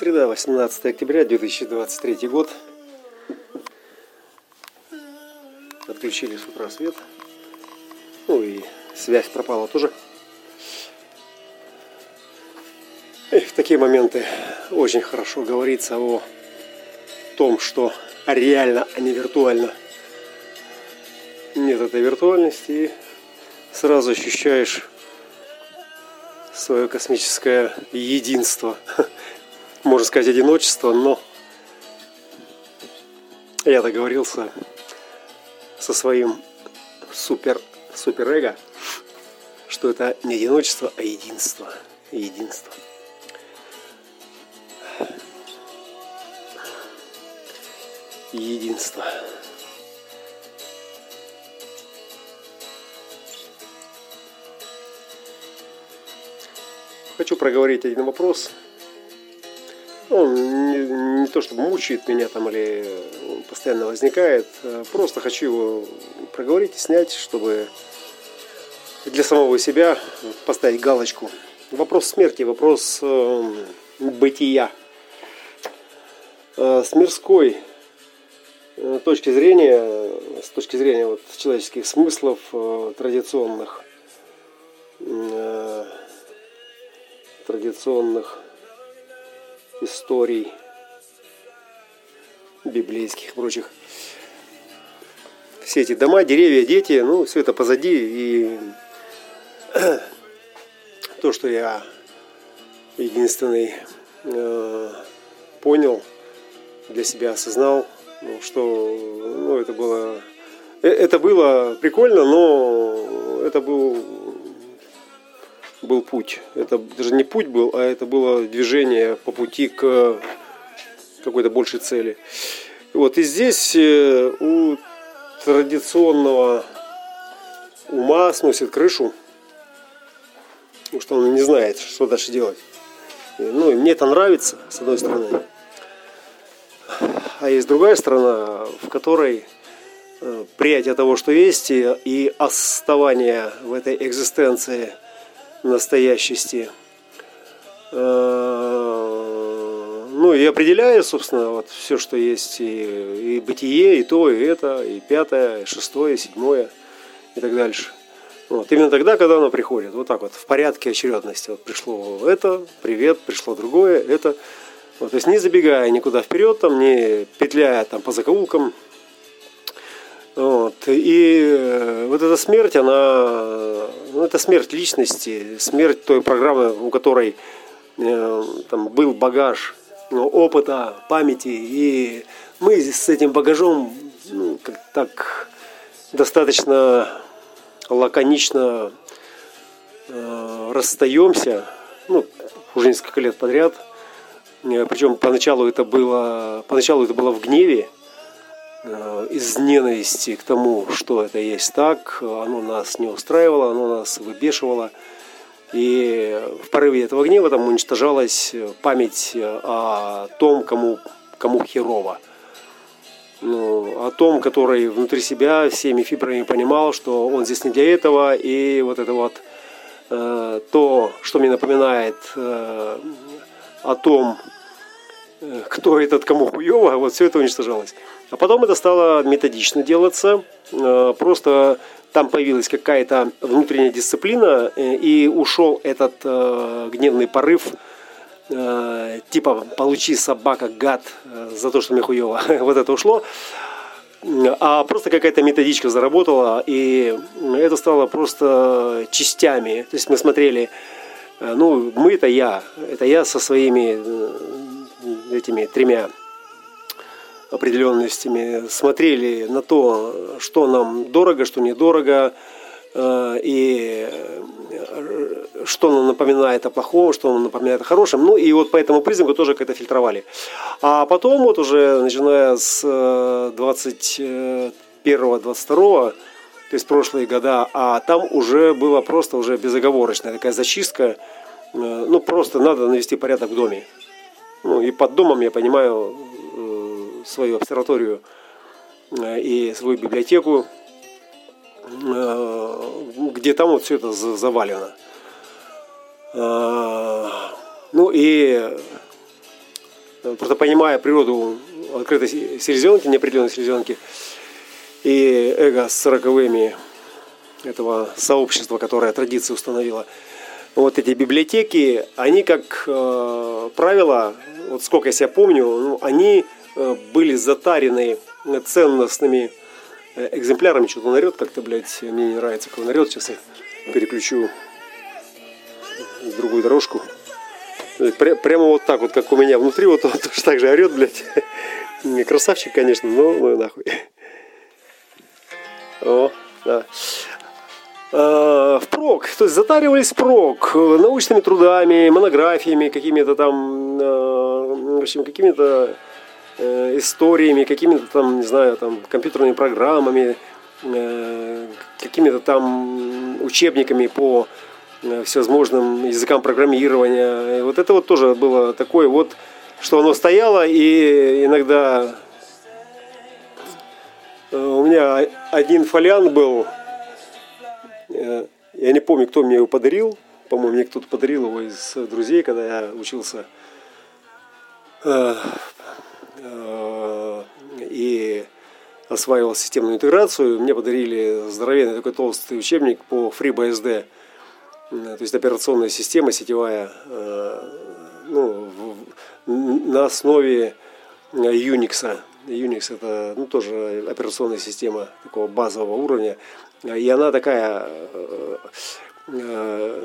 Среда, 18 октября 2023 год. Отключили с утра свет. Ну и связь пропала тоже. И в такие моменты очень хорошо говорится о том, что реально, а не виртуально. Нет этой виртуальности и сразу ощущаешь свое космическое единство можно сказать, одиночество, но я договорился со своим супер, супер эго, что это не одиночество, а единство. Единство. Единство. Хочу проговорить один вопрос – ну, не, не то чтобы мучает меня там или постоянно возникает, а просто хочу его проговорить и снять, чтобы для самого себя поставить галочку. Вопрос смерти, вопрос э, бытия. Э, с мирской э, точки зрения, с точки зрения вот, человеческих смыслов э, традиционных, э, традиционных историй библейских и прочих. Все эти дома, деревья, дети, ну, все это позади. И то, что я единственный э, понял, для себя осознал, ну, что ну, это было э, это было прикольно, но это был был путь. Это даже не путь был, а это было движение по пути к какой-то большей цели. Вот и здесь э, у традиционного ума сносит крышу, потому что он не знает, что дальше делать. Ну, мне это нравится, с одной стороны. А есть другая сторона, в которой э, приятие того, что есть, и оставание в этой экзистенции – настоящести. Э, ну и определяю, собственно, вот все, что есть, и, и бытие, и то, и это, и пятое, и шестое, и седьмое, и так дальше. Вот. Именно тогда, когда оно приходит, вот так вот, в порядке очередности. Вот пришло это, привет, пришло другое, это. Вот, то есть не забегая никуда вперед, там, не петляя там по закоулкам, вот. И э, вот эта смерть, она, ну, это смерть личности, смерть той программы, у которой э, там был багаж ну, опыта, памяти. И мы с этим багажом ну, как так достаточно лаконично э, расстаемся, ну, уже несколько лет подряд. Э, Причем поначалу это было, поначалу это было в гневе, из ненависти к тому, что это есть так, оно нас не устраивало, оно нас выбешивало. И в порыве этого гнева там уничтожалась память о том, кому, кому херово. Ну, о том, который внутри себя всеми фибрами понимал, что он здесь не для этого, и вот это вот э, то, что мне напоминает э, о том, э, кто этот, кому хуево, вот все это уничтожалось. А потом это стало методично делаться. Э, просто там появилась какая-то внутренняя дисциплина, э, и ушел этот э, гневный порыв, типа «получи, собака, гад, за то, что мне хуево». вот это ушло. А просто какая-то методичка заработала, и это стало просто частями. То есть мы смотрели, ну, мы это я, это я со своими этими тремя определенностями, смотрели на то, что нам дорого, что недорого, э, и э, что нам напоминает о плохом, что нам напоминает о хорошем. Ну и вот по этому признаку тоже как-то фильтровали. А потом вот уже начиная с 21-22 э, то есть прошлые года, а там уже было просто уже безоговорочная такая зачистка. Ну, просто надо навести порядок в доме. Ну, и под домом, я понимаю, свою обсерваторию э, и свою библиотеку, э, где там вот все это завалено. Э, ну и просто понимая природу открытой селезенки, неопределенной селезенки и эго с роковыми этого сообщества, которое традиция установила. Вот эти библиотеки, они, как э, правило, вот сколько я себя помню, ну, они э, были затарены ценностными э, экземплярами. Что-то он орет как-то, блядь, мне не нравится, как он орет. Сейчас я переключу другую дорожку. Прямо вот так вот, как у меня внутри, вот он тоже так же орет, блядь. Красавчик, конечно, но ну нахуй. О, да. А, впрок, то есть затаривались впрок научными трудами, монографиями, какими-то там, а, в общем, какими-то э, историями, какими-то там, не знаю, там, компьютерными программами, э, какими-то там учебниками по э, всевозможным языкам программирования. И вот это вот тоже было такое вот, что оно стояло, и иногда у меня один фолиант был, Э, я не помню, кто мне его подарил. По-моему, мне кто-то подарил его из друзей, когда я учился. Э, э, и осваивал системную интеграцию. Мне подарили здоровенный такой толстый учебник по FreeBSD. То есть операционная система сетевая ну, на основе Unix. Unix это ну, тоже операционная система такого базового уровня. И она такая э, э,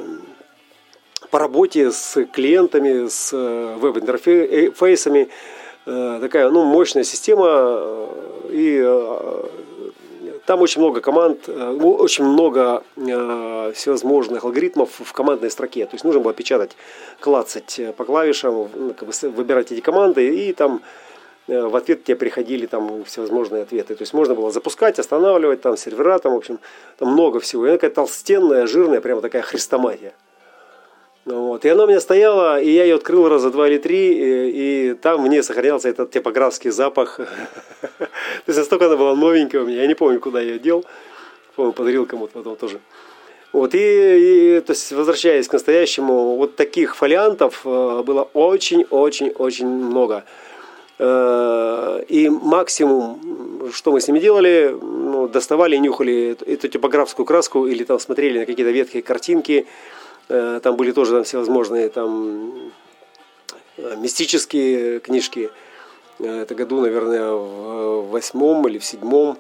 по работе с клиентами, с э, веб-интерфейсами, такая ну, мощная система. И там очень много команд, очень много всевозможных алгоритмов в командной строке. То есть нужно было печатать, клацать по клавишам, бы выбирать эти команды и там в ответ тебе приходили там всевозможные ответы. То есть можно было запускать, останавливать, там сервера, там, в общем, там много всего. И она такая толстенная, жирная, прямо такая хрестоматия. Вот. И она у меня стояла, и я ее открыл раза два или три, и, и там мне сохранялся этот типографский запах. То есть настолько она была новенькая у меня, я не помню, куда я ее дел. По-моему, подарил кому-то потом тоже. Вот, и, и то есть, возвращаясь к настоящему, вот таких фолиантов э, было очень-очень-очень много. Э, и максимум, что мы с ними делали, ну, доставали, нюхали эту типографскую краску или там смотрели на какие-то ветхие картинки. Э, там были тоже там всевозможные там э, мистические книжки. Это году, наверное, в восьмом или в седьмом.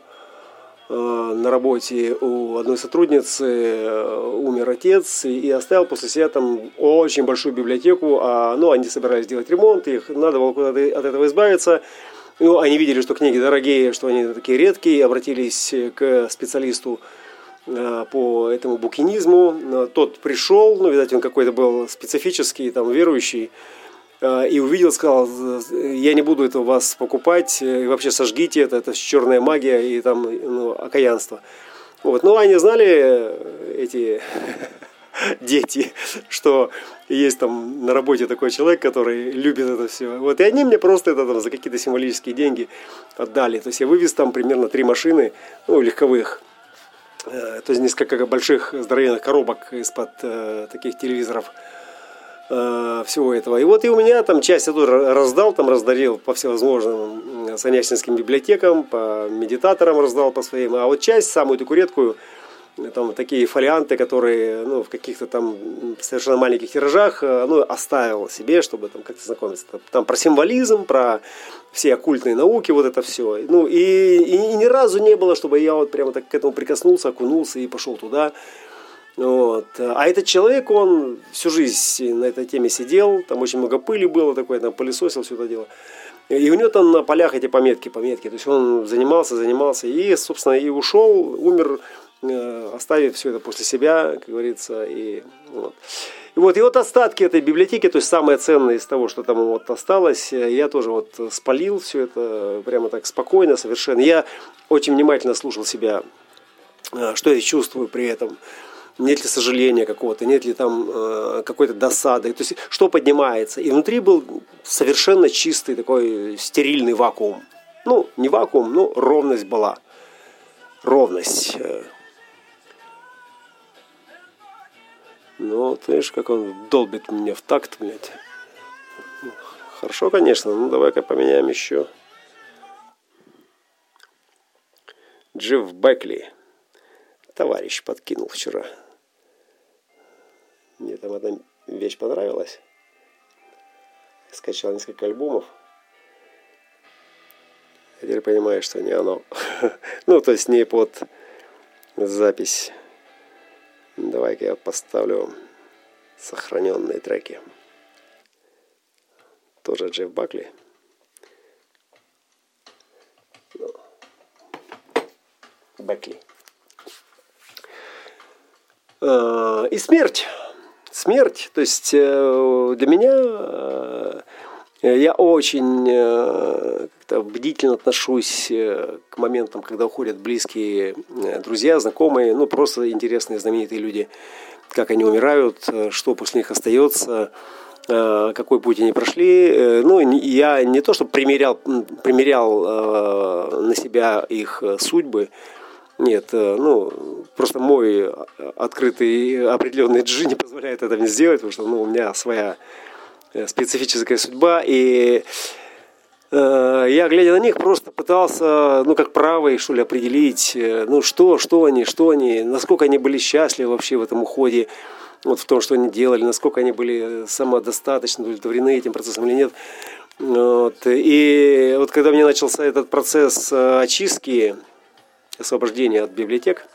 Э, на работе у одной сотрудницы э, умер отец и оставил после себя там очень большую библиотеку, а ну, они собирались делать ремонт, их надо было куда-то от этого избавиться. Ну, они видели, что книги дорогие, что они такие редкие, обратились к специалисту э, по этому букинизму. Тот пришел, ну, видать, он какой-то был специфический, там, верующий, и увидел, сказал, я не буду это у вас покупать, э, и вообще сожгите это, это черная магия и там ну, окаянство. Вот. Ну, они знали, э, эти дети, что есть там на работе такой человек, который любит это все. Вот, и они мне просто это там за какие-то символические деньги отдали. То есть я вывез там примерно три машины, ну, легковых. То есть несколько больших здоровенных коробок из-под э, таких телевизоров Э, всего этого. И вот и у меня там часть я тоже раздал, там раздарил по всевозможным санячинским библиотекам, по медитаторам раздал по своим, а вот часть, самую такую редкую, там такие фолианты, которые ну, в каких-то там совершенно маленьких тиражах э, ну, оставил себе, чтобы там как-то знакомиться. Там про символизм, про все оккультные науки, вот это все. Ну и, и, и ни разу не было, чтобы я вот прямо так к этому прикоснулся, окунулся и пошел туда. Вот. А этот человек, он всю жизнь на этой теме сидел, там очень много пыли было такое, там пылесосил все это дело. И у него там на полях эти пометки, пометки. То есть он занимался, занимался и, собственно, и ушел, умер, э, оставив все это после себя, как говорится. И вот. И вот, и вот остатки этой библиотеки, то есть самое ценное из того, что там вот осталось, я тоже вот спалил все это прямо так спокойно совершенно. Я очень внимательно слушал себя, э, что я чувствую при этом нет ли сожаления какого-то, нет ли там э, какой-то досады, то есть что поднимается. И внутри был совершенно чистый такой стерильный вакуум. Ну, не вакуум, но ровность была. Ровность. Ну, ты видишь, как он долбит меня в такт, блядь. Хорошо, конечно. Ну, давай-ка поменяем еще. Джефф Бекли. Товарищ подкинул вчера. Мне там одна вещь понравилась. Скачал несколько альбомов. Теперь понимаю, что не оно. ну, то есть не под запись. Давай-ка я поставлю сохраненные треки. Тоже Джефф Бакли. Бекли. А, и смерть. Смерть. То есть э, для меня э, я очень э, бдительно отношусь к моментам, когда уходят близкие друзья, знакомые, ну просто интересные, знаменитые люди, как они умирают, что после них остается, какой путь они прошли. Ну, я не то, что примерял, примерял на себя их судьбы, нет, э, ну, просто мой открытый определенный джи не позволяет это мне сделать, потому что ну, у меня своя э, специфическая судьба, и э, я, глядя на них, просто пытался, ну, как правый, что ли, определить, э, ну, что, что они, что они, насколько они были счастливы вообще в этом уходе, вот в том, что они делали, насколько они были самодостаточно удовлетворены этим процессом или нет. Вот. И вот когда мне начался этот процесс очистки, освобождения от библиотек.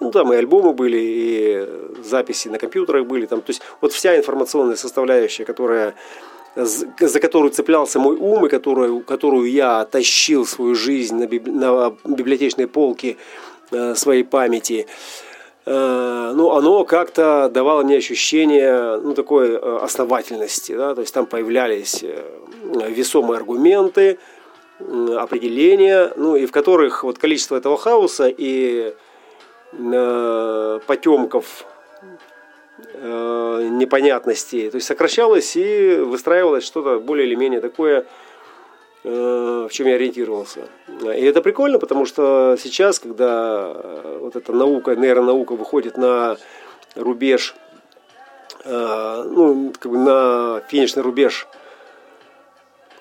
Ну, там и альбомы были, и записи на компьютерах были. Там, то есть вот вся информационная составляющая, которая, за которую цеплялся мой ум, и которую, которую я тащил свою жизнь на, библи, на библиотечной полке э, своей памяти, э, ну, оно как-то давало мне ощущение ну, такой э, основательности. Да? То есть там появлялись э, весомые аргументы, определения, ну и в которых вот количество этого хаоса и э, потемков э, непонятностей, то есть сокращалось и выстраивалось что-то более или менее такое, э, в чем я ориентировался. И это прикольно, потому что сейчас, когда вот эта наука, нейронаука выходит на рубеж, э, ну, как бы на финишный рубеж,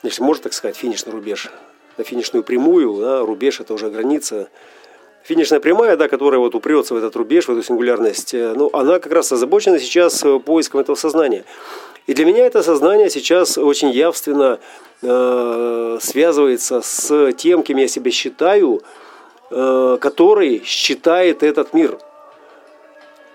если можно так сказать, финишный рубеж, на финишную прямую, да, рубеж это уже граница. Финишная прямая, да, которая вот упрется в этот рубеж, в эту сингулярность, э, ну, она как раз озабочена сейчас э, поиском этого сознания. И для меня это сознание сейчас очень явственно э, связывается с тем, кем я себя считаю, э, который считает этот мир.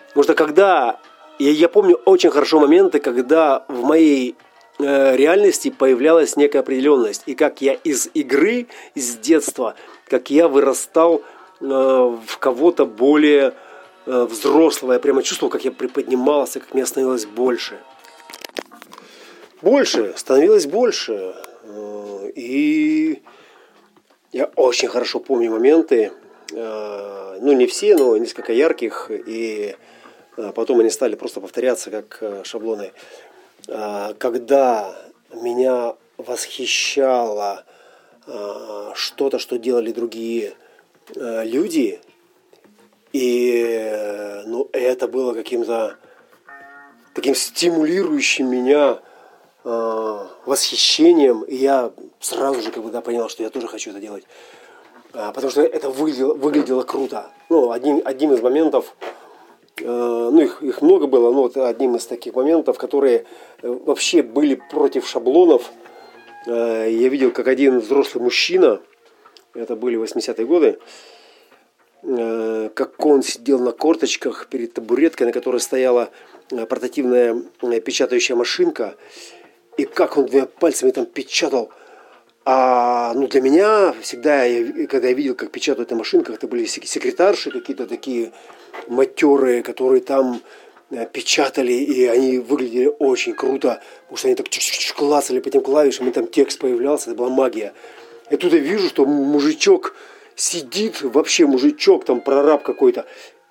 Потому что когда, я, я помню очень хорошо моменты, когда в моей реальности появлялась некая определенность. И как я из игры, из детства, как я вырастал э, в кого-то более э, взрослого. Я прямо чувствовал, как я приподнимался, как мне становилось больше. Больше, становилось больше. И я очень хорошо помню моменты, ну не все, но несколько ярких, и потом они стали просто повторяться как шаблоны. А, когда меня восхищало а, что-то, что делали другие а, люди, и ну, это было каким-то таким стимулирующим меня восхищением, и я сразу же как бы да, понял, что я тоже хочу это делать. Потому что это выглядело, выглядело круто. Ну, одним, одним из моментов, ну их, их много было, но вот одним из таких моментов, которые э, вообще были против шаблонов, э, я видел, как один взрослый мужчина, это были 80-е годы, как он сидел на корточках перед табуреткой, на которой стояла портативная печатающая машинка, и как он двумя пальцами там печатал. А ну, для меня всегда, когда я видел, как печатают на машинках, это были секретарши какие-то такие матерые, которые там э, печатали, и они выглядели очень круто, потому что они так клацали по тем клавишам, и там текст появлялся, это была магия. И тут я вижу, что мужичок сидит, вообще мужичок, там прораб какой-то,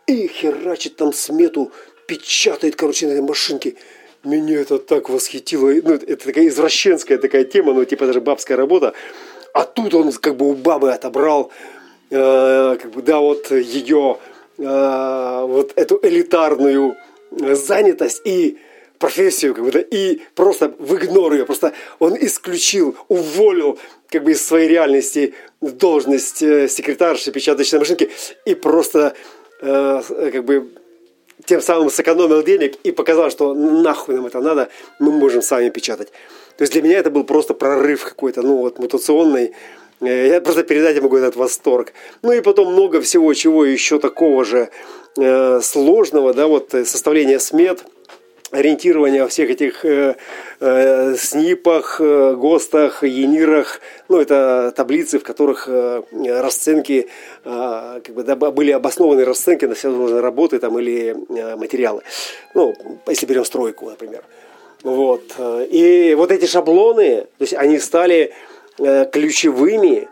и херачит там смету, печатает, короче, на этой машинке. Меня это так восхитило. Ну, это такая извращенская такая тема, ну, типа даже бабская работа. А тут он как бы у бабы отобрал, э, как бы, да, вот ее Э, вот эту элитарную занятость и профессию, как бы, да, и просто в игнор ее, просто он исключил, уволил как бы из своей реальности должность э, секретарши печаточной машинки и просто э, как бы тем самым сэкономил денег и показал, что нахуй нам это надо, мы можем сами печатать. То есть для меня это был просто прорыв какой-то, ну вот мутационный. Э, я просто передать могу этот восторг. Ну и потом много всего, чего еще такого же э, сложного, да, вот э, составление смет – ориентирование во всех этих э, э, снипах, э, ГОСТах, ЕНИРах. Ну, это таблицы, в которых э, расценки, э, как бы, да, были обоснованы расценки на все возможные работы там, или э, материалы. Ну, если берем стройку, например. Вот. И вот эти шаблоны, то есть они стали э, ключевыми,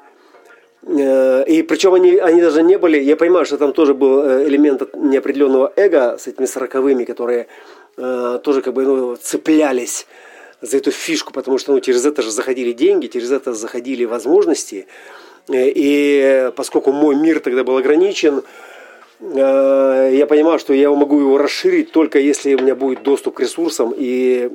э, и причем они, они даже не были, я понимаю, что там тоже был э, элемент неопределенного эго с этими сороковыми, которые Э, тоже как бы ну, цеплялись за эту фишку, потому что ну, через это же заходили деньги, через это заходили возможности. Э, и поскольку мой мир тогда был ограничен, я понимал, что я могу его расширить только если у меня будет доступ к ресурсам. И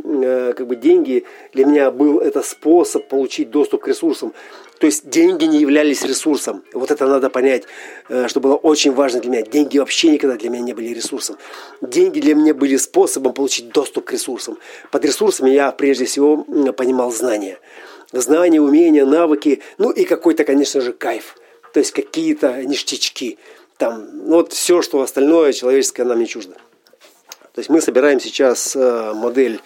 как бы деньги для меня был это способ получить доступ к ресурсам. То есть деньги не являлись ресурсом. Вот это надо понять, э, что было очень важно для меня. Деньги вообще никогда для меня не были ресурсом. Деньги для меня были способом получить доступ к ресурсам. Под ресурсами я прежде всего понимал знания. Знания, умения, навыки, ну и какой-то, конечно же, кайф. То есть какие-то ништячки. Там, ну вот все, что остальное человеческое нам не чуждо. То есть мы собираем сейчас э, модель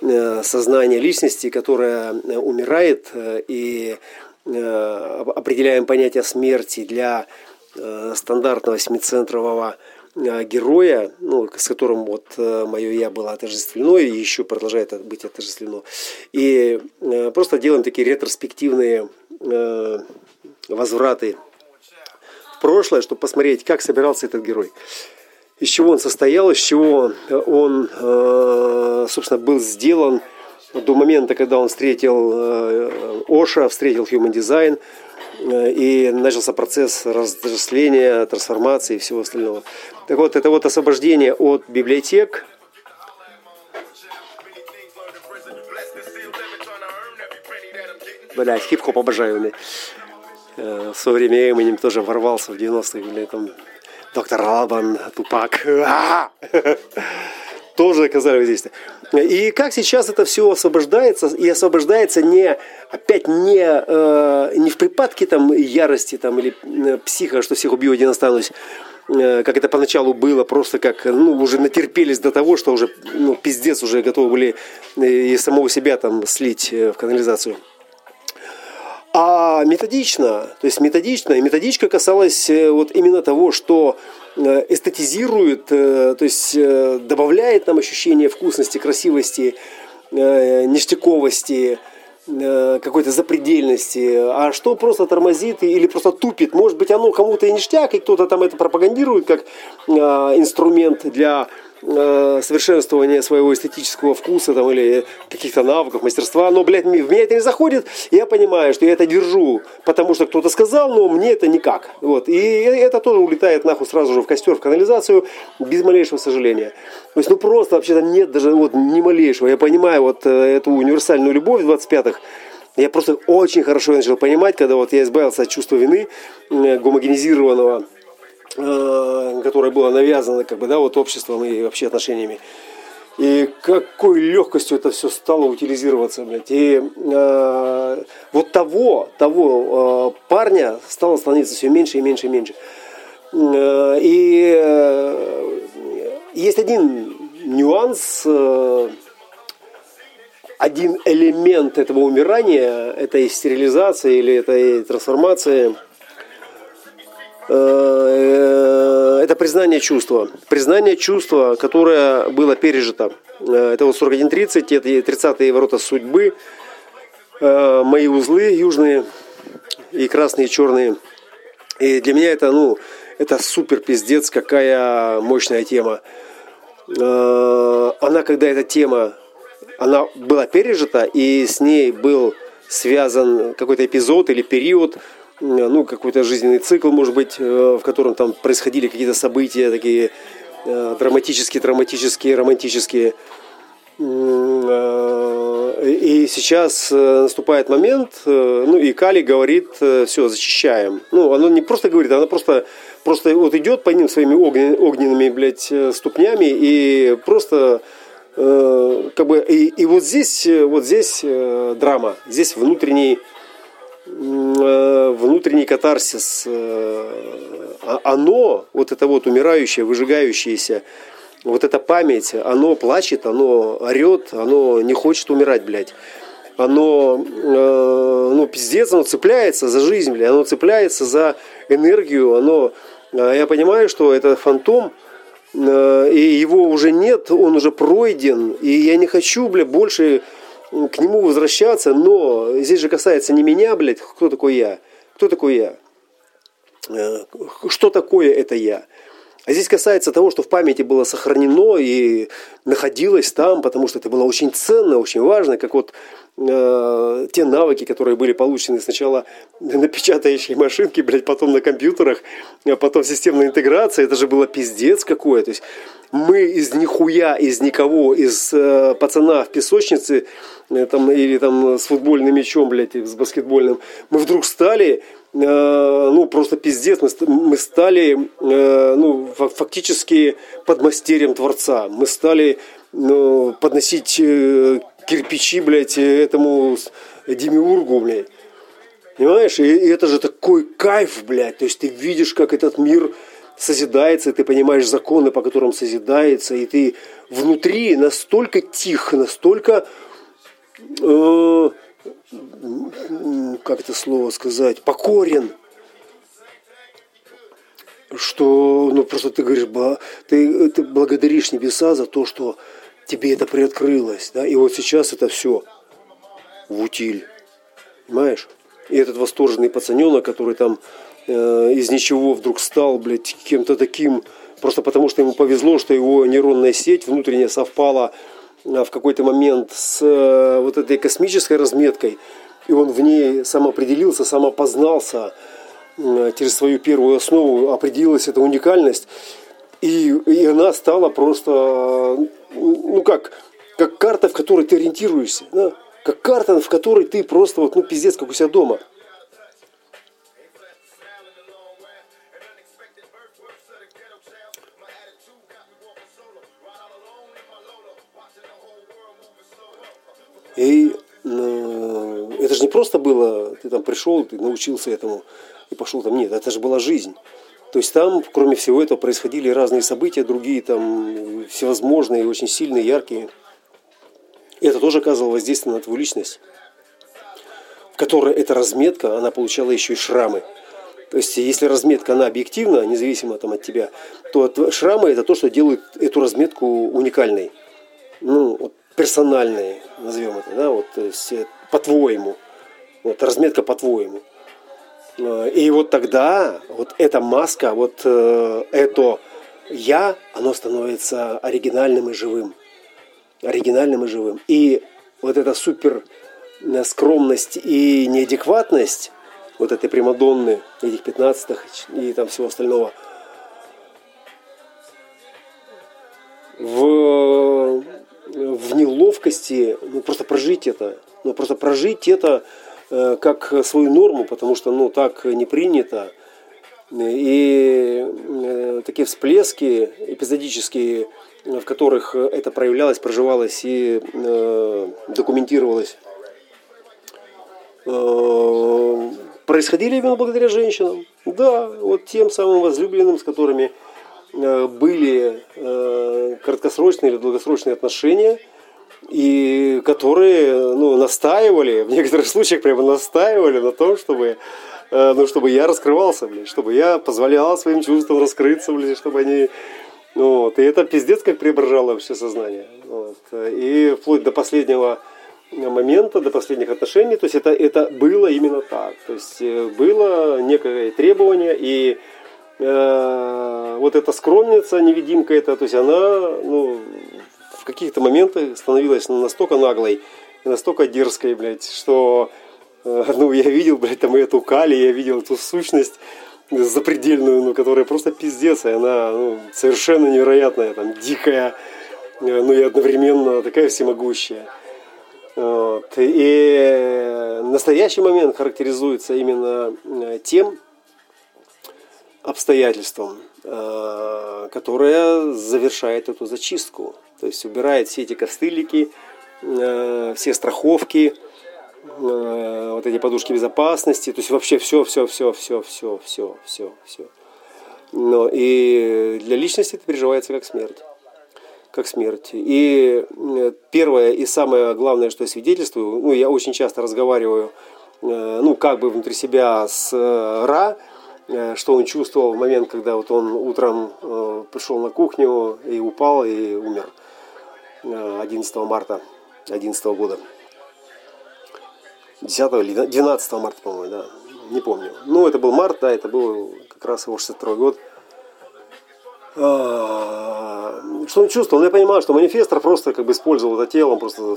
э, сознания личности, которая умирает и Э, определяем понятие смерти для э, стандартного семицентрового э, героя, ну, с которым вот мое я было отождествлено и еще продолжает быть отождествлено. И просто делаем такие ретроспективные возвраты прошлое, чтобы посмотреть, как собирался этот герой. Из чего он состоял, из чего он, собственно, был сделан – до момента, когда он встретил э, Оша, встретил Human Design, э, и начался процесс разросления, трансформации и всего остального. Так вот, это вот освобождение от библиотек, Блять, хип-хоп обожаю. Э, в свое время Эминем тоже ворвался в 90-х, или там Доктор Албан, Тупак. тоже оказали воздействие. И как сейчас это все освобождается, и освобождается не, опять не, э, не в припадке там, ярости там, или э, психа, что всех убью, один останусь, э, как это поначалу было, просто как, ну, уже натерпелись до того, что уже, ну, пиздец, уже готовы были э, и самого себя там слить в канализацию. А методично, то есть методично, и методичка касалась вот именно того, что Э, эстетизирует, э, то есть э, добавляет нам ощущение вкусности, красивости, ништяковости, какой-то запредельности, а что просто тормозит или просто тупит. Может быть, оно кому-то и ништяк, и кто-то там это пропагандирует как инструмент для э, совершенствования своего эстетического вкуса там, или каких-то навыков, мастерства. Но, блядь, в меня это не заходит. Я понимаю, что я это держу, потому что кто-то сказал, но мне это никак. Вот. И это тоже улетает нахуй сразу же в костер, в канализацию, без малейшего сожаления. То есть, ну просто вообще-то нет даже вот ни малейшего. Я понимаю вот э, эту универсальную любовь в 25-х, я просто очень хорошо начал понимать, когда вот я избавился от чувства вины, э, гомогенизированного, которое было навязано как бы, да, вот обществом и вообще отношениями. И какой легкостью это все стало утилизироваться, блядь. И э, вот того, того э, парня стало становиться все меньше и меньше и меньше. Э, и э, есть один нюанс, э, один элемент этого умирания, этой стерилизации или этой трансформации – Э, это признание чувства. Признание чувства, которое было пережито. Э, это вот 41.30, это 30-е ворота судьбы, э, мои узлы южные и красные, и черные. И для меня это, ну, это супер пиздец, какая мощная тема. Она, когда эта тема, она была пережита, и с ней был связан какой-то эпизод или период, ну, какой-то жизненный цикл, может быть, э, в котором там происходили какие-то события такие э, драматические, драматические, романтические. И сейчас наступает момент, ну и Кали говорит, все, зачищаем. Ну, она не просто говорит, она просто, просто вот идет по ним своими огненными, блядь, ступнями и просто как бы и, и вот здесь вот здесь драма здесь внутренний внутренний катарсис а оно вот это вот умирающее выжигающееся вот эта память, оно плачет, оно орет, оно не хочет умирать, блядь. Оно, э, ну, пиздец, оно цепляется за жизнь, блядь, оно цепляется за энергию, оно, э, я понимаю, что это фантом, э, и его уже нет, он уже пройден, и я не хочу, блядь, больше к нему возвращаться, но здесь же касается не меня, блядь, кто такой я, кто такой я, э, что такое это я. А здесь касается того, что в памяти было сохранено и находилось там, потому что это было очень ценно, очень важно, как вот э, те навыки, которые были получены сначала на печатающей машинке, блядь, потом на компьютерах, а потом системная интеграция, это же было пиздец какой. То есть мы из нихуя, из никого, из э, пацана в песочнице э, там, или там с футбольным мячом, блядь, с баскетбольным, мы вдруг стали Э, ну, просто пиздец, мы, мы стали, ну, фактически подмастерьем Творца. Мы стали ну, подносить кирпичи, блядь, этому демиургу, блядь. Понимаешь? И, это же такой кайф, блядь. То есть ты видишь, как этот мир созидается, и ты понимаешь законы, по которым созидается, и ты внутри настолько тихо, настолько э, как это слово сказать, покорен, что ну, просто ты говоришь, ты, ты благодаришь небеса за то, что тебе это приоткрылось. Да? И вот сейчас это все в утиль. Понимаешь? И этот восторженный пацаненок, который там э, из ничего вдруг стал, блядь, кем-то таким, просто потому что ему повезло, что его нейронная сеть внутренняя совпала Э, в какой-то момент с э, вот этой космической разметкой, и он в ней самоопределился, самопознался э, через свою первую основу, определилась эта уникальность, и, и она стала просто, ну как, как карта, в которой ты ориентируешься, да? как карта, в которой ты просто вот, ну пиздец, как у себя дома – И э, это же не просто было, ты там пришел, ты научился этому и пошел там. Нет, это же была жизнь. То есть там, кроме всего этого, происходили разные события, другие там всевозможные, очень сильные, яркие. И это тоже оказывало воздействие на твою личность, в которой эта разметка, она получала еще и шрамы. То есть, если разметка, она объективна, независимо там, от тебя, то шрамы – это то, что делает эту разметку уникальной. Ну, вот персональные, назовем это, да, вот, есть э, по-твоему, вот разметка по-твоему. Э, и вот тогда вот эта маска, вот э, это я, оно становится оригинальным и живым. Оригинальным и живым. И вот эта супер скромность и неадекватность вот этой Примадонны, этих пятнадцатых и там всего остального, в в неловкости, ну, просто прожить это, ну, просто прожить это э, как свою норму, потому что, ну, так не принято. И э, такие всплески эпизодические, в которых это проявлялось, проживалось и э, документировалось, э, происходили именно благодаря женщинам. Да, вот тем самым возлюбленным, с которыми Э, были э, краткосрочные или долгосрочные отношения, и которые ну, настаивали, в некоторых случаях прямо настаивали на том, чтобы, э, ну, чтобы я раскрывался, блядь, чтобы я позволял своим чувствам раскрыться, блядь, чтобы они... Ну, вот, и это пиздец как преображало вообще сознание. Вот. И вплоть до последнего момента, до последних отношений, то есть это, это было именно так. То есть было некое требование, и Э, вот эта скромница, невидимка эта, то есть она ну, в каких-то моментах становилась настолько наглой настолько дерзкой, блядь, что э, ну, я видел, блядь, там эту Кали, я видел эту сущность запредельную, ну, которая просто пиздец, и она ну, совершенно невероятная, там, дикая, ну и одновременно такая всемогущая. Вот. И настоящий момент характеризуется именно тем обстоятельством, которое завершает эту зачистку. То есть убирает все эти костылики, все страховки, вот эти подушки безопасности, то есть вообще все, все, все, все, все, все, все, все. Но и для личности это переживается как смерть. Как смерть. И первое и самое главное, что я свидетельствую, ну, я очень часто разговариваю, ну, как бы внутри себя с Ра, что он чувствовал в момент, когда вот он утром пришел на кухню и упал и умер 11 марта 2011 года. 10 или 12 марта, по-моему, да, не помню. Ну, это был март, да, это был как раз его 62 год. А, что он чувствовал? Ну, я понимаю, что манифестор просто как бы использовал это тело, он просто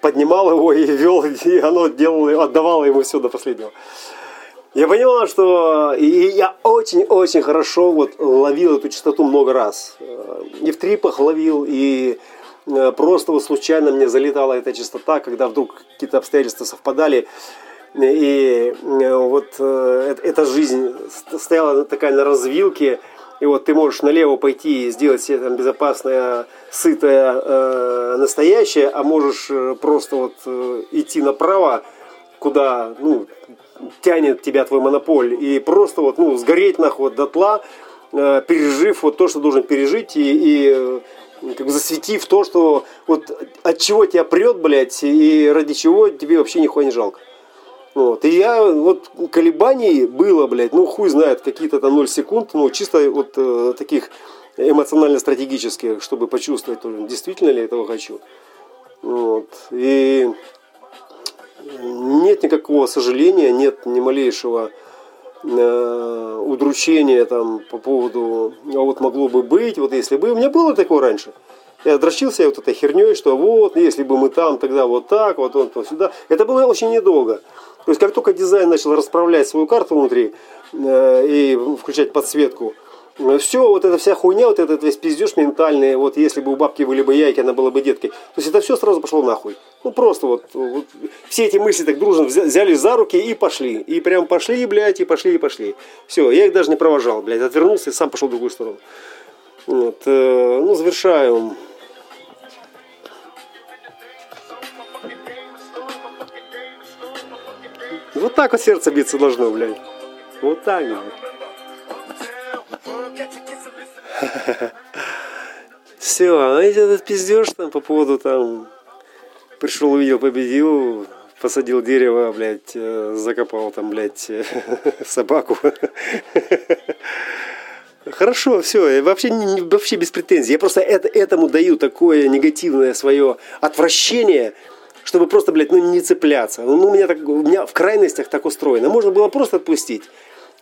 поднимал его и вел, и оно делало, отдавало ему все до последнего. Я понимал, что и я очень-очень хорошо вот ловил эту частоту много раз. И в трипах ловил, и Э, просто вот случайно мне залетала эта частота, когда вдруг какие-то обстоятельства совпадали, и э, вот э, эта жизнь стояла такая на развилке, и вот ты можешь налево пойти и сделать себе там безопасное, сытое, э, настоящее, а можешь просто вот идти направо, куда, ну, тянет тебя твой монополь, и просто вот, ну, сгореть нахуй дотла, э, пережив вот то, что должен пережить, и, и как бы засветив то, что вот от чего тебя прет, блядь, и ради чего тебе вообще нихуя не жалко. Вот. И я, вот, колебаний было, блядь, ну, хуй знает, какие-то там 0 секунд, ну, чисто вот э, таких эмоционально-стратегических, чтобы почувствовать, действительно ли этого хочу. Вот. И нет никакого сожаления, нет ни малейшего э, удручения там по поводу, а вот могло бы быть, вот если бы. У меня было такое раньше. Я дрочился вот этой херней, что вот, если бы мы там, тогда вот так, вот он вот сюда. Это было очень недолго. То есть, как только дизайн начал расправлять свою карту внутри э, и включать подсветку, э, все, вот эта вся хуйня, вот этот весь пиздеж ментальный, вот если бы у бабки были бы яйки, она была бы деткой. То есть это все сразу пошло нахуй. Ну просто вот, вот все эти мысли так дружно взяли за руки и пошли. И прям пошли, блядь, и пошли, и пошли. Все, я их даже не провожал, блядь, отвернулся и сам пошел в другую сторону. Вот, э, ну, завершаем. Вот так вот сердце биться должно, блядь. Вот так. Все, а этот пиздеж там по поводу там пришел, увидел, победил, посадил дерево, блядь, э, закопал там, блядь, собаку. Хорошо, все, вообще, вообще без претензий. Я просто это, этому даю такое негативное свое отвращение, чтобы просто, блядь, ну не цепляться. Ну, у меня, так, у меня в крайностях так устроено. Можно было просто отпустить.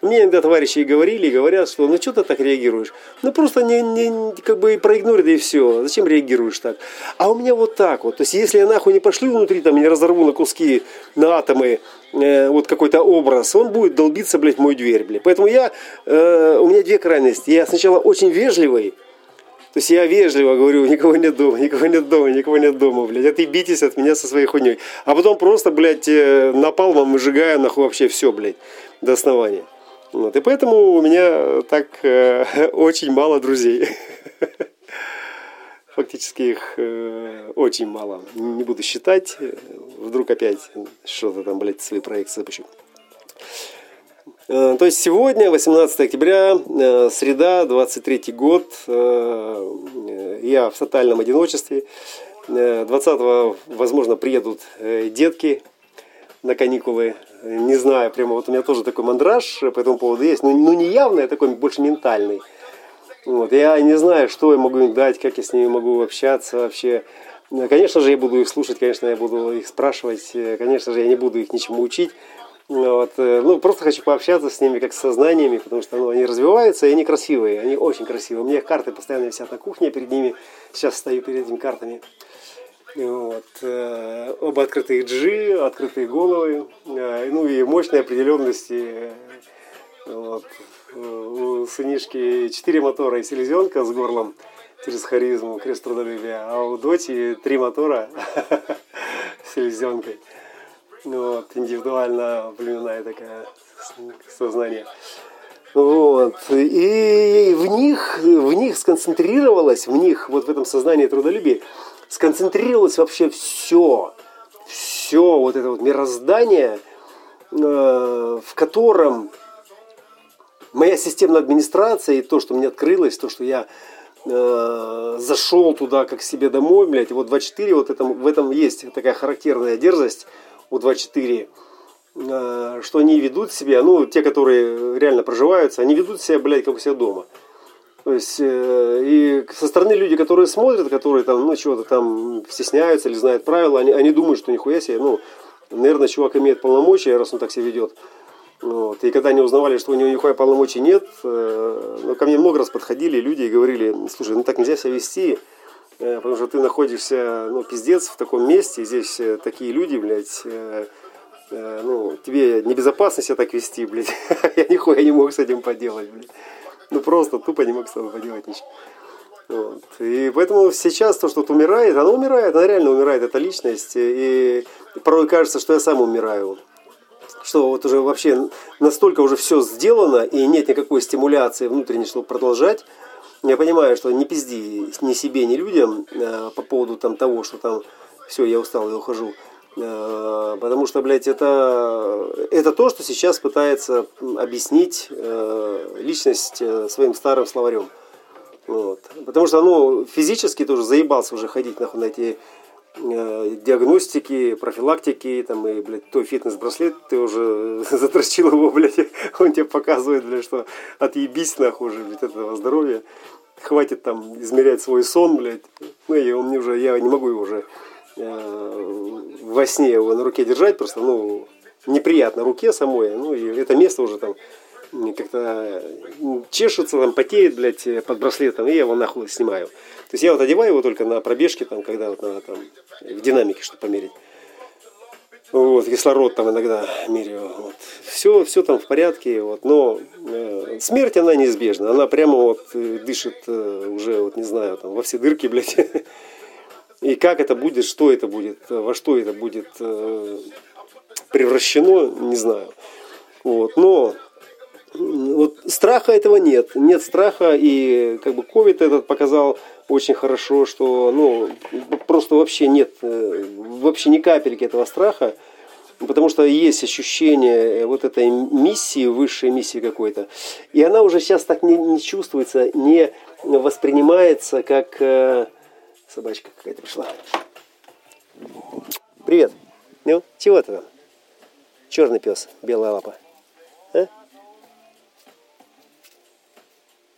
Мне иногда товарищи и говорили, и говорят, что ну что ты так реагируешь? Ну просто не, не, как бы проигнорируй, и все. Зачем реагируешь так? А у меня вот так вот. То есть если я нахуй не пошлю внутри, там, не разорву на куски, на атомы, э, вот какой-то образ, он будет долбиться, блядь, в мою дверь, блядь. Поэтому я, э, у меня две крайности. Я сначала очень вежливый, то есть я вежливо говорю, никого нет дома, никого нет дома, никого нет дома, блядь. Отъебитесь от меня со своей хуйней. А потом просто, блядь, э, напалмом выжигаю нахуй вообще все, блядь, до основания. Вот, и поэтому у меня так э, очень мало друзей. Фактически их э, очень мало. Не буду считать. Вдруг опять что-то там, блядь, свои проекты запущу. Э, то есть сегодня, 18 октября, э, среда, 23 год. Э, я в тотальном одиночестве. 20-го, возможно, приедут детки на каникулы не знаю, прямо вот у меня тоже такой мандраж по этому поводу есть, но, ну не явный, а такой больше ментальный. Вот, я не знаю, что я могу им дать, как я с ними могу общаться вообще. Конечно же, я буду их слушать, конечно, я буду их спрашивать, конечно же, я не буду их ничему учить. Вот, э, ну, просто хочу пообщаться с ними как с сознаниями, потому что ну, они развиваются, и они красивые, они очень красивые. У меня карты постоянно висят на кухне перед ними, сейчас стою перед этими картами. Вот. Э, оба открытые G, открытые головы, э, ну и мощной определенности. Вот. У сынишки 4 мотора и селезенка с горлом. через харизму, крест трудолюбия. А у Доти три мотора с селезенкой. Вот, индивидуально племенная такая сознание. Вот. И в них, в них сконцентрировалось, в них, вот в этом сознании трудолюбия, сконцентрировалось вообще все. Все вот это вот мироздание, э, в котором моя системная администрация и то, что мне открылось, то, что я э, зашел туда как себе домой, блядь, и вот 24, вот этом, в этом есть такая характерная дерзость у 24, э, что они ведут себя, ну, те, которые реально проживаются, они ведут себя, блядь, как у себя дома. То есть, э, и со стороны люди, которые смотрят, которые там, ну, чего-то там стесняются или знают правила, они, они думают, что нихуя себе, ну, наверное, чувак имеет полномочия, раз он так себя ведет. Вот. И когда они узнавали, что у него нихуя полномочий нет, э, ну, ко мне много раз подходили люди и говорили, слушай, ну так нельзя себя вести, э, потому что ты находишься, ну, пиздец, в таком месте, здесь э, такие люди, блядь, э, э, ну, тебе небезопасно себя так вести, блядь. Я нихуя не мог с этим поделать, блядь. Ну, просто тупо не мог с этим поделать ничего. Вот. И поэтому сейчас то, что умирает, оно умирает, она реально умирает, эта личность. И порой кажется, что я сам умираю что вот уже вообще настолько уже все сделано, и нет никакой стимуляции внутренней, чтобы продолжать. Я понимаю, что не пизди ни себе, ни людям э, по поводу там, того, что там все, я устал, я ухожу. Э, потому что, блядь, это, это то, что сейчас пытается объяснить э, личность э, своим старым словарем. Вот. Потому что, ну, физически тоже заебался уже ходить нахуй на эти диагностики, профилактики, там, и, блядь, твой фитнес-браслет, ты уже затрачил его, блядь, он тебе показывает, блядь, что отъебись нахуй уже, блядь, этого здоровья. Хватит там измерять свой сон, блядь. Ну, и он мне уже, я не могу его уже во сне его на руке держать, просто, ну, неприятно руке самой, ну, и это место уже там как-то чешется, там, потеет, блядь, под браслетом, и я его нахуй снимаю. То есть я вот одеваю его только на пробежке, там, когда вот надо там в динамике, чтобы померить. Вот, кислород там иногда меряю. Вот. Все, все там в порядке. Вот. Но э, смерть, она неизбежна. Она прямо вот э, дышит э, уже, вот не знаю, там, во все дырки, блядь. И как это будет, что это будет, во что это будет э, превращено, не знаю. Вот. Но вот страха этого нет. Нет страха, и как бы ковид этот показал очень хорошо, что ну, просто вообще нет, э, вообще ни капельки этого страха, потому что есть ощущение вот этой миссии, высшей миссии какой-то, и она уже сейчас так не, не чувствуется, не воспринимается как... Собачка какая-то пришла. Привет. Ну, чего ты там? Черный пес, белая лапа. А?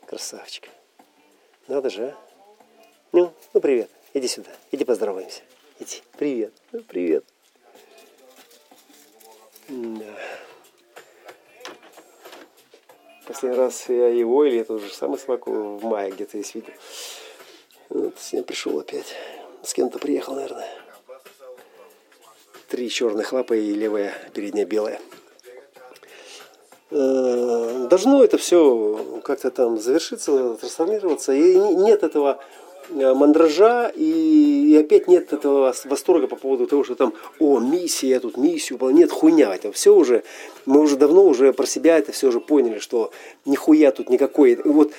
Красавчик. Надо же, а? Ну, ну привет. Иди сюда. Иди поздороваемся. Иди. Привет. Ну, привет. Да. Последний раз я его или это уже самый собаку в мае где-то есть видел. Вот, сегодня пришел опять. С кем-то приехал, наверное. Три черных лапы и левая передняя белая. Э, должно это все как-то там завершиться, трансформироваться. И нет этого э, мандража, и, и опять нет этого восторга по поводу того, что там, о, миссия, я тут миссию Нет, хуйня, это все уже, мы уже давно уже про себя это все уже поняли, что нихуя тут никакой. Вот,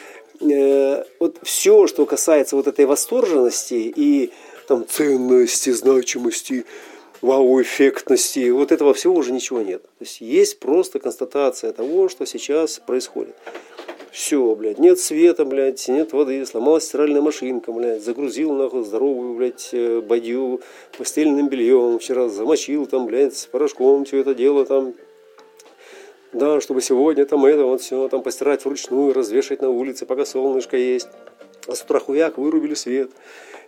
э, вот все, что касается вот этой восторженности и там ценности, значимости, вау-эффектности, вот этого всего уже ничего нет. То есть есть просто констатация того, что сейчас происходит. Все, блядь, нет света, блядь, нет воды, сломалась стиральная машинка, блядь, загрузил нахуй здоровую, блядь, э, бадью постельным бельем, вчера замочил там, блядь, с порошком все это дело там, да, чтобы сегодня там это вот все там постирать вручную, развешать на улице, пока солнышко есть. А с утра хуяк вырубили свет.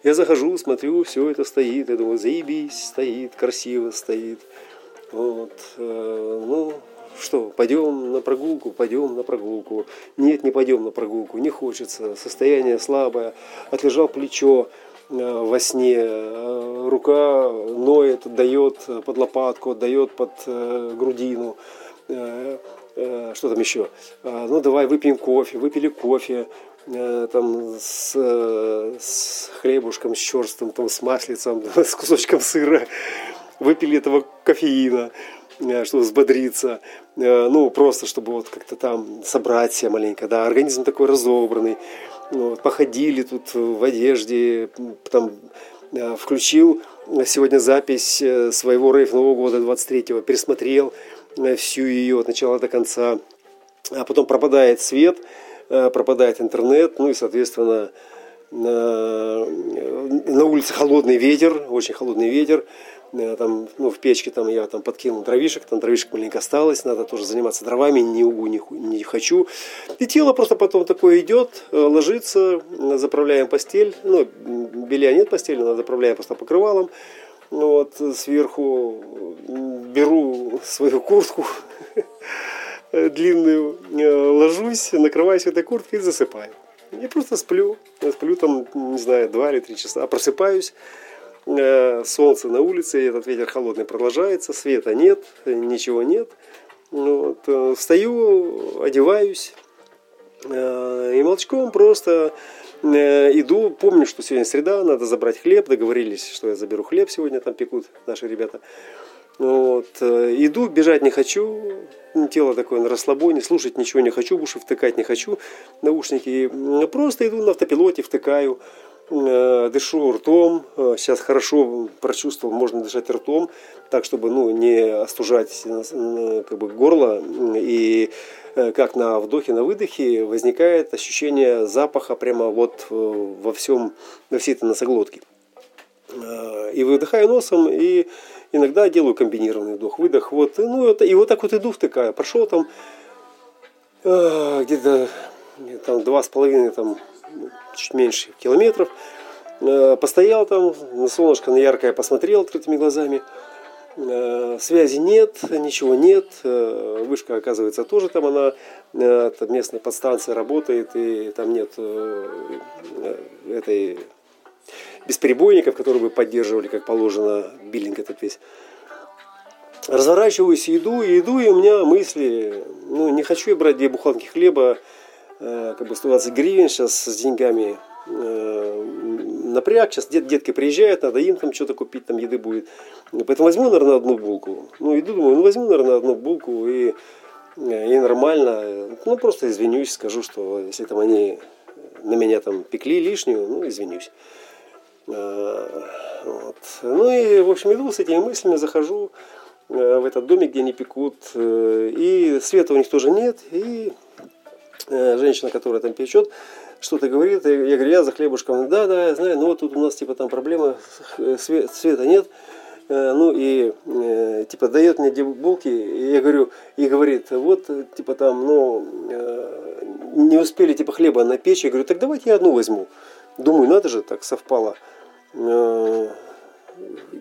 Я захожу, смотрю, все это стоит. Я думаю, заебись, стоит, красиво стоит. Вот. Э, ну, что, пойдем на прогулку, пойдем на прогулку. Нет, не пойдем на прогулку, не хочется. Состояние слабое. Отлежал плечо э, во сне. Э, рука ноет, дает под лопатку, дает под грудину. Что там еще? Ну, давай выпьем кофе. Выпили кофе там с, с хлебушком, с черстом, там, с маслицем, с кусочком сыра. Выпили этого кофеина, чтобы взбодриться. Ну, просто, чтобы вот как-то там собрать себя маленько. Да, организм такой разобранный. Вот, походили тут в одежде, там включил сегодня запись э, своего рейв Нового года 23-го, пересмотрел э, всю ее от начала до конца, а потом пропадает свет, э, пропадает интернет, ну и, соответственно, на, на улице холодный ветер, очень холодный ветер, Э, там, ну, в печке там я там подкинул дровишек, там дровишек маленько осталось, надо тоже заниматься дровами, не угу, не, не хочу. И тело просто потом такое идет, э, ложится, заправляем постель, ну, белья нет постели, надо заправляем просто покрывалом, вот, сверху беру свою куртку длинную, э, ложусь, накрываюсь этой курткой и засыпаю. И просто сплю, сплю там, не знаю, два или три часа, просыпаюсь, Э, солнце на улице, этот ветер холодный продолжается, света нет, ничего нет. Вот, э, встаю, одеваюсь э, и молчком просто иду. Помню, что сегодня среда, надо забрать хлеб. Договорились, что я заберу хлеб сегодня, там пекут наши ребята. Вот. Иду, бежать не хочу, тело такое на расслабоне, слушать ничего не хочу, уши втыкать не хочу, наушники. Просто иду на автопилоте, втыкаю. Э, дышу ртом, э, сейчас хорошо прочувствовал, можно дышать ртом, так чтобы ну, не остужать э, как бы, горло. И как на вдохе, на выдохе возникает ощущение запаха прямо вот во всем, во всей этой носоглотке. И выдыхаю носом, и иногда делаю комбинированный вдох-выдох. Вот, ну, это, и вот так вот иду втыкаю. Прошел там где-то там два с половиной там чуть меньше километров. Э, постоял там, на солнышко на яркое посмотрел открытыми глазами. Э, связи нет, ничего нет. Э, вышка, оказывается, тоже там она, там местная подстанция работает, и там нет этой бесперебойников, которые бы поддерживали, как положено, биллинг этот весь. Разворачиваюсь, иду, и иду, и у меня мысли, ну, не хочу я брать две буханки хлеба, Э, как бы 120 гривен сейчас с деньгами э, напряг, сейчас дет, детки приезжают, надо им там что-то купить, там еды будет. Поэтому возьму, наверное, одну булку. Ну, иду, думаю, ну, возьму, наверное, одну булку и, э, и нормально. Ну, просто извинюсь, скажу, что если там они на меня там пекли лишнюю, ну, извинюсь. Вот. Ну и, в общем, иду с этими мыслями, захожу в этот домик, где они пекут, и света у них тоже нет, и Э, женщина, которая там печет, что-то говорит, я говорю, я за хлебушком, да, да, я знаю, ну вот тут у нас типа там проблема, э, света нет, э, ну и типа дает мне булки, и я говорю, и говорит, вот типа там, ну не успели типа хлеба на печь, я говорю, так давайте я одну возьму. Думаю, надо же, так совпало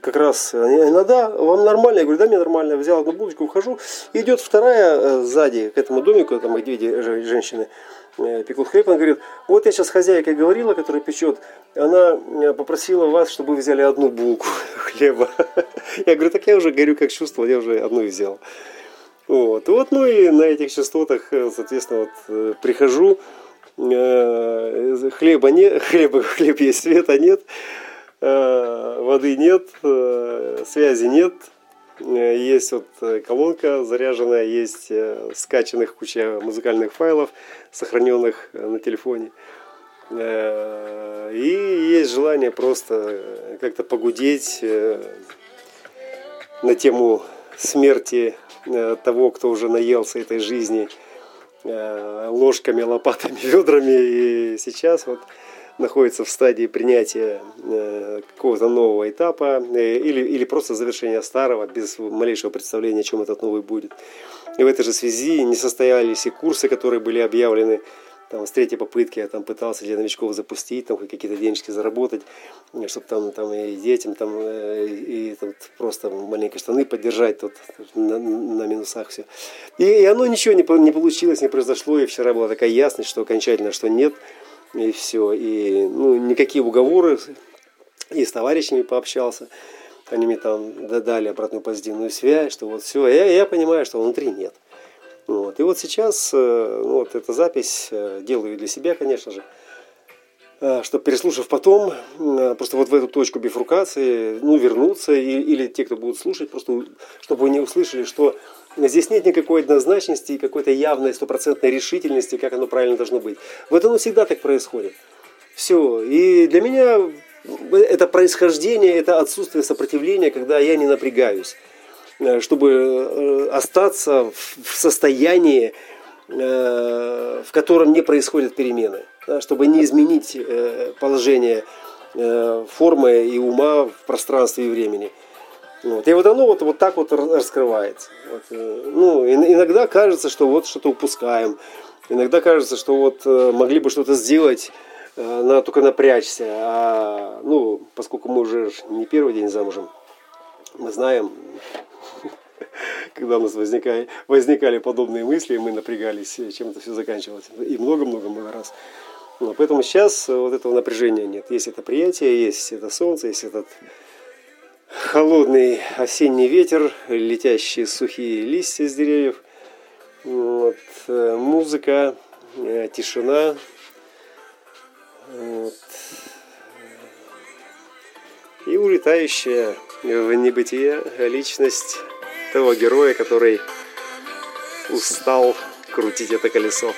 как раз, она, да, вам нормально? Я говорю, да, мне нормально. Взял одну булочку, ухожу. идет вторая э, сзади к этому домику, там две женщины э, пекут хлеб. Она говорит, вот я сейчас хозяйка говорила, которая печет, она э, попросила вас, чтобы вы взяли одну булку хлеба. Я говорю, так я уже горю как чувствовал, я уже одну взял. Вот. вот, ну и на этих частотах, соответственно, вот прихожу, хлеба нет, хлеба, хлеб есть, света нет. Э, воды нет, э, связи нет, э, есть вот колонка заряженная, есть скачанных куча музыкальных файлов, сохраненных на телефоне. И есть желание просто как-то погудеть на тему смерти того, кто уже наелся этой жизни ложками, лопатами, ведрами. И сейчас вот находится в стадии принятия э, какого-то нового этапа э, или, или просто завершения старого, без малейшего представления, чем этот новый будет. И в этой же связи не состоялись и курсы, которые были объявлены там, с третьей попытки я там пытался для новичков запустить, там какие-то денежки заработать, чтобы там, там и детям там, э, и там, просто маленькие штаны поддержать тут на, на минусах все. И, и оно ничего не, не получилось, не произошло, и вчера была такая ясность, что окончательно, что нет – и все. И ну, никакие уговоры, и с товарищами пообщался, они мне там дали обратную позитивную связь, что вот все, я, я понимаю, что внутри нет. Вот. И вот сейчас, ну, вот эта запись делаю для себя, конечно же, чтобы переслушав потом, просто вот в эту точку бифуркации, ну, вернуться, и, или те, кто будут слушать, просто чтобы не услышали, что здесь нет никакой однозначности и какой-то явной стопроцентной решительности, как оно правильно должно быть. Вот оно всегда так происходит. Все. И для меня это происхождение, это отсутствие сопротивления, когда я не напрягаюсь, э, чтобы э, остаться в состоянии, э, в котором не происходят перемены, чтобы не изменить положение формы и ума в пространстве и времени. Вот. И вот оно вот, вот так вот раскрывается. Вот. Ну, иногда кажется, что вот что-то упускаем. Иногда кажется, что вот могли бы что-то сделать Э, надо только напрячься. А, ну, поскольку мы уже не первый день замужем, мы знаем, когда у нас возникали, возникали подобные мысли, мы напрягались, чем это все заканчивалось. И много-много-много раз. Но поэтому сейчас вот этого напряжения нет. Есть это приятие, есть это солнце, есть этот холодный осенний ветер, летящие сухие листья с деревьев, вот, э, музыка, э, тишина, вот. И улетающая в небытие личность того героя, который устал крутить это колесо.